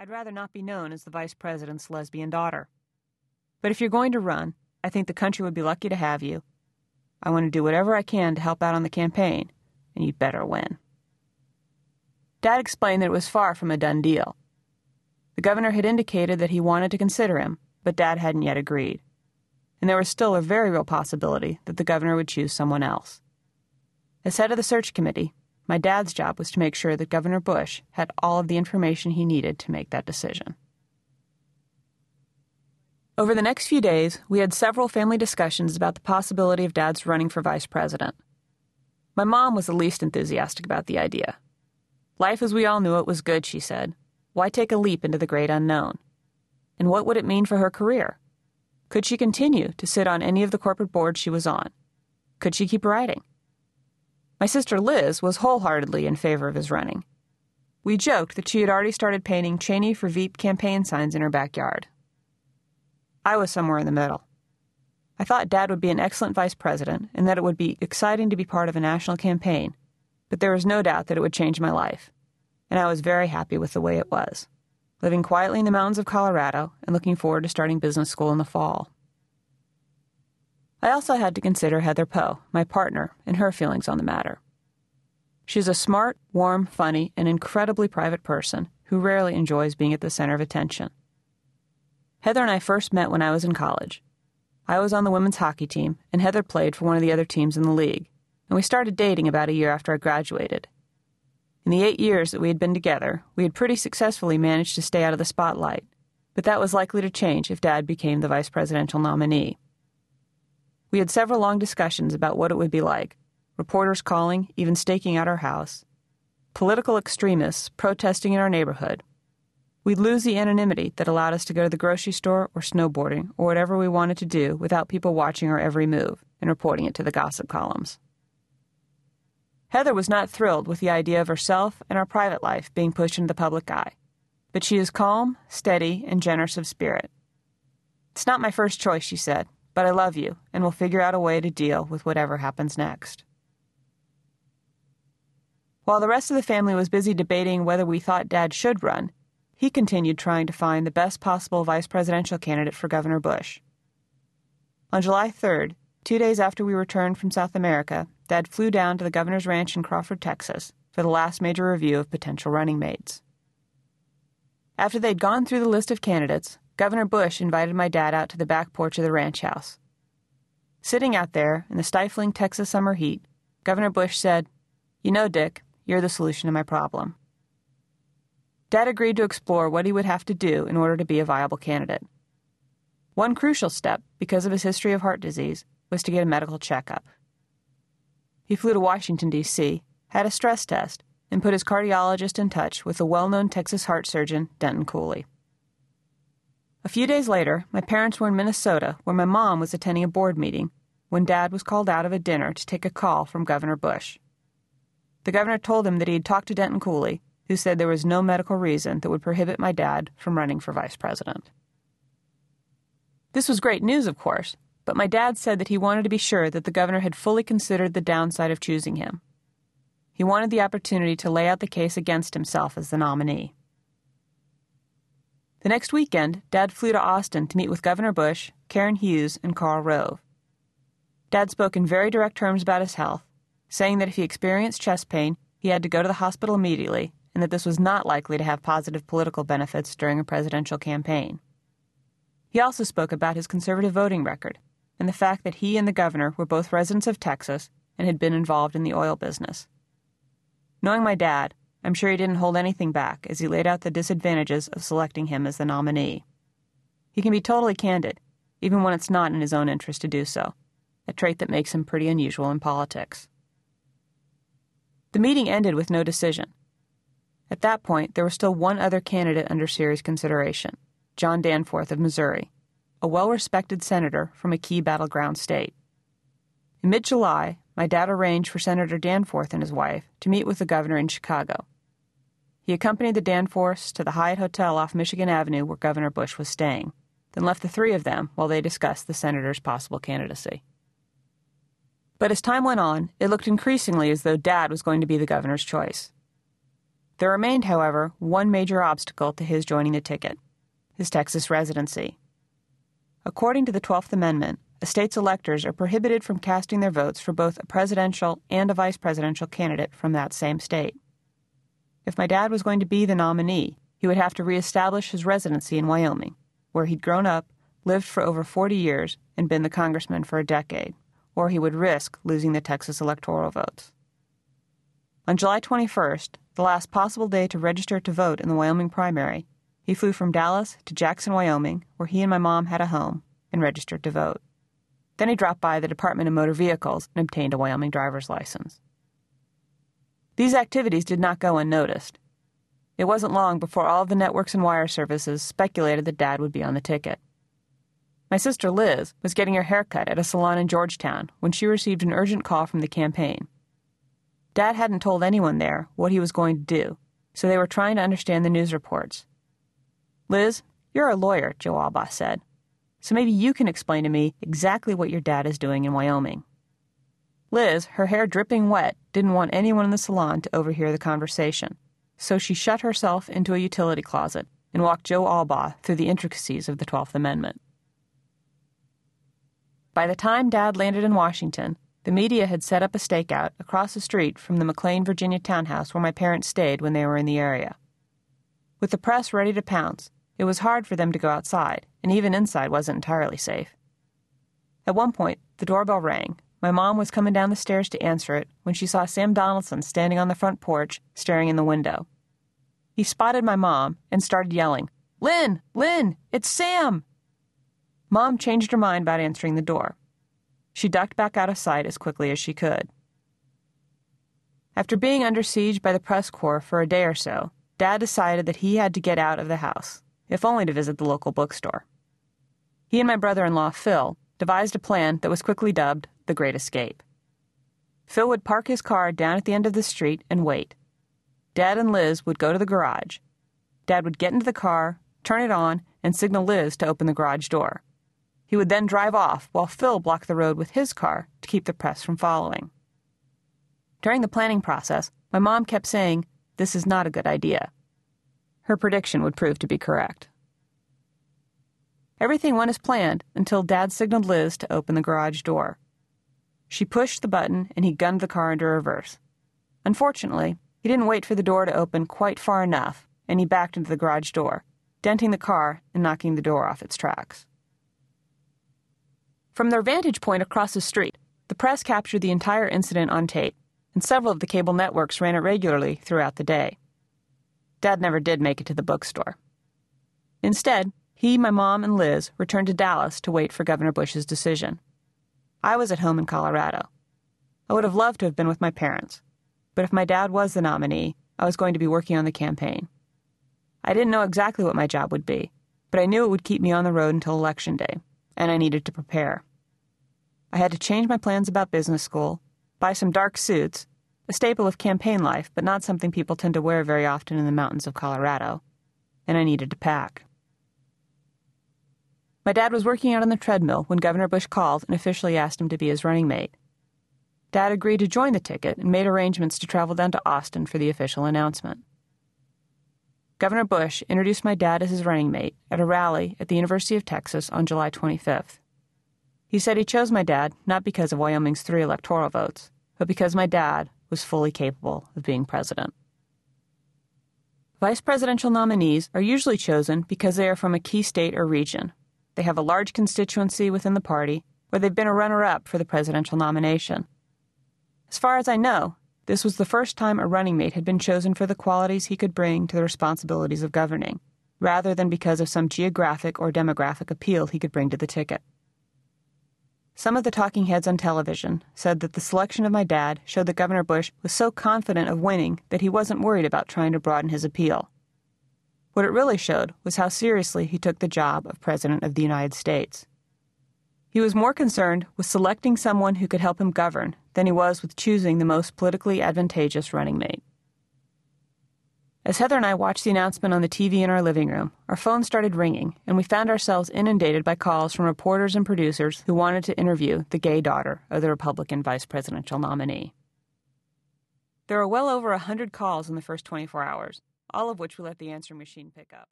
I'd rather not be known as the vice president's lesbian daughter. But if you're going to run, I think the country would be lucky to have you. I want to do whatever I can to help out on the campaign, and you'd better win. Dad explained that it was far from a done deal. The governor had indicated that he wanted to consider him, but Dad hadn't yet agreed. And there was still a very real possibility that the governor would choose someone else. As head of the search committee, my dad's job was to make sure that Governor Bush had all of the information he needed to make that decision. Over the next few days, we had several family discussions about the possibility of Dad's running for vice president. My mom was the least enthusiastic about the idea. Life as we all knew it was good, she said. Why take a leap into the great unknown? And what would it mean for her career? Could she continue to sit on any of the corporate boards she was on? Could she keep writing? My sister Liz was wholeheartedly in favor of his running. We joked that she had already started painting Cheney for Veep campaign signs in her backyard. I was somewhere in the middle. I thought Dad would be an excellent vice president and that it would be exciting to be part of a national campaign, but there was no doubt that it would change my life, and I was very happy with the way it was, living quietly in the mountains of Colorado and looking forward to starting business school in the fall. I also had to consider Heather Poe, my partner, and her feelings on the matter. She's a smart, warm, funny, and incredibly private person who rarely enjoys being at the center of attention. Heather and I first met when I was in college. I was on the women's hockey team, and Heather played for one of the other teams in the league, and we started dating about a year after I graduated. In the eight years that we had been together, we had pretty successfully managed to stay out of the spotlight, but that was likely to change if Dad became the vice presidential nominee. We had several long discussions about what it would be like reporters calling, even staking out our house, political extremists protesting in our neighborhood, We'd lose the anonymity that allowed us to go to the grocery store or snowboarding or whatever we wanted to do without people watching our every move and reporting it to the gossip columns. Heather was not thrilled with the idea of herself and our private life being pushed into the public eye, but she is calm, steady, and generous of spirit. It's not my first choice, she said, but I love you and we'll figure out a way to deal with whatever happens next. While the rest of the family was busy debating whether we thought Dad should run, he continued trying to find the best possible vice presidential candidate for Governor Bush. On July 3rd, two days after we returned from South America, Dad flew down to the governor's ranch in Crawford, Texas, for the last major review of potential running mates. After they'd gone through the list of candidates, Governor Bush invited my dad out to the back porch of the ranch house. Sitting out there in the stifling Texas summer heat, Governor Bush said, You know, Dick, you're the solution to my problem. Dad agreed to explore what he would have to do in order to be a viable candidate. One crucial step, because of his history of heart disease, was to get a medical checkup. He flew to Washington, D.C., had a stress test, and put his cardiologist in touch with the well known Texas heart surgeon, Denton Cooley. A few days later, my parents were in Minnesota, where my mom was attending a board meeting, when Dad was called out of a dinner to take a call from Governor Bush. The governor told him that he had talked to Denton Cooley who said there was no medical reason that would prohibit my dad from running for vice president. This was great news, of course, but my dad said that he wanted to be sure that the governor had fully considered the downside of choosing him. He wanted the opportunity to lay out the case against himself as the nominee. The next weekend, Dad flew to Austin to meet with Governor Bush, Karen Hughes, and Karl Rove. Dad spoke in very direct terms about his health, saying that if he experienced chest pain, he had to go to the hospital immediately and that this was not likely to have positive political benefits during a presidential campaign. He also spoke about his conservative voting record and the fact that he and the governor were both residents of Texas and had been involved in the oil business. Knowing my dad, I'm sure he didn't hold anything back as he laid out the disadvantages of selecting him as the nominee. He can be totally candid, even when it's not in his own interest to do so, a trait that makes him pretty unusual in politics. The meeting ended with no decision, at that point, there was still one other candidate under serious consideration John Danforth of Missouri, a well respected senator from a key battleground state. In mid July, my dad arranged for Senator Danforth and his wife to meet with the governor in Chicago. He accompanied the Danforths to the Hyatt Hotel off Michigan Avenue where Governor Bush was staying, then left the three of them while they discussed the senator's possible candidacy. But as time went on, it looked increasingly as though Dad was going to be the governor's choice. There remained, however, one major obstacle to his joining the ticket his Texas residency. According to the 12th Amendment, a state's electors are prohibited from casting their votes for both a presidential and a vice presidential candidate from that same state. If my dad was going to be the nominee, he would have to reestablish his residency in Wyoming, where he'd grown up, lived for over 40 years, and been the congressman for a decade, or he would risk losing the Texas electoral votes. On July 21st, the last possible day to register to vote in the Wyoming primary, he flew from Dallas to Jackson, Wyoming, where he and my mom had a home, and registered to vote. Then he dropped by the Department of Motor Vehicles and obtained a Wyoming driver's license. These activities did not go unnoticed. It wasn't long before all the networks and wire services speculated that Dad would be on the ticket. My sister Liz was getting her hair cut at a salon in Georgetown when she received an urgent call from the campaign. Dad hadn't told anyone there what he was going to do, so they were trying to understand the news reports. Liz, you're a lawyer, Joe Allbaugh said, so maybe you can explain to me exactly what your dad is doing in Wyoming. Liz, her hair dripping wet, didn't want anyone in the salon to overhear the conversation, so she shut herself into a utility closet and walked Joe Allbaugh through the intricacies of the 12th Amendment. By the time Dad landed in Washington, the media had set up a stakeout across the street from the McLean, Virginia townhouse where my parents stayed when they were in the area. With the press ready to pounce, it was hard for them to go outside, and even inside wasn't entirely safe. At one point, the doorbell rang. My mom was coming down the stairs to answer it when she saw Sam Donaldson standing on the front porch, staring in the window. He spotted my mom and started yelling, Lynn! Lynn! It's Sam! Mom changed her mind about answering the door. She ducked back out of sight as quickly as she could. After being under siege by the press corps for a day or so, Dad decided that he had to get out of the house, if only to visit the local bookstore. He and my brother in law, Phil, devised a plan that was quickly dubbed the Great Escape. Phil would park his car down at the end of the street and wait. Dad and Liz would go to the garage. Dad would get into the car, turn it on, and signal Liz to open the garage door. He would then drive off while Phil blocked the road with his car to keep the press from following. During the planning process, my mom kept saying, This is not a good idea. Her prediction would prove to be correct. Everything went as planned until Dad signaled Liz to open the garage door. She pushed the button and he gunned the car into reverse. Unfortunately, he didn't wait for the door to open quite far enough, and he backed into the garage door, denting the car and knocking the door off its tracks. From their vantage point across the street, the press captured the entire incident on tape, and several of the cable networks ran it regularly throughout the day. Dad never did make it to the bookstore. Instead, he, my mom, and Liz returned to Dallas to wait for Governor Bush's decision. I was at home in Colorado. I would have loved to have been with my parents, but if my dad was the nominee, I was going to be working on the campaign. I didn't know exactly what my job would be, but I knew it would keep me on the road until Election Day, and I needed to prepare. I had to change my plans about business school, buy some dark suits, a staple of campaign life, but not something people tend to wear very often in the mountains of Colorado, and I needed to pack. My dad was working out on the treadmill when Governor Bush called and officially asked him to be his running mate. Dad agreed to join the ticket and made arrangements to travel down to Austin for the official announcement. Governor Bush introduced my dad as his running mate at a rally at the University of Texas on July 25th. He said he chose my dad not because of Wyoming's three electoral votes, but because my dad was fully capable of being president. Vice presidential nominees are usually chosen because they are from a key state or region. They have a large constituency within the party, or they've been a runner up for the presidential nomination. As far as I know, this was the first time a running mate had been chosen for the qualities he could bring to the responsibilities of governing, rather than because of some geographic or demographic appeal he could bring to the ticket. Some of the talking heads on television said that the selection of my dad showed that Governor Bush was so confident of winning that he wasn't worried about trying to broaden his appeal. What it really showed was how seriously he took the job of President of the United States. He was more concerned with selecting someone who could help him govern than he was with choosing the most politically advantageous running mate. As Heather and I watched the announcement on the TV in our living room, our phones started ringing, and we found ourselves inundated by calls from reporters and producers who wanted to interview the gay daughter of the Republican vice presidential nominee. There were well over a hundred calls in the first 24 hours, all of which we let the answering machine pick up.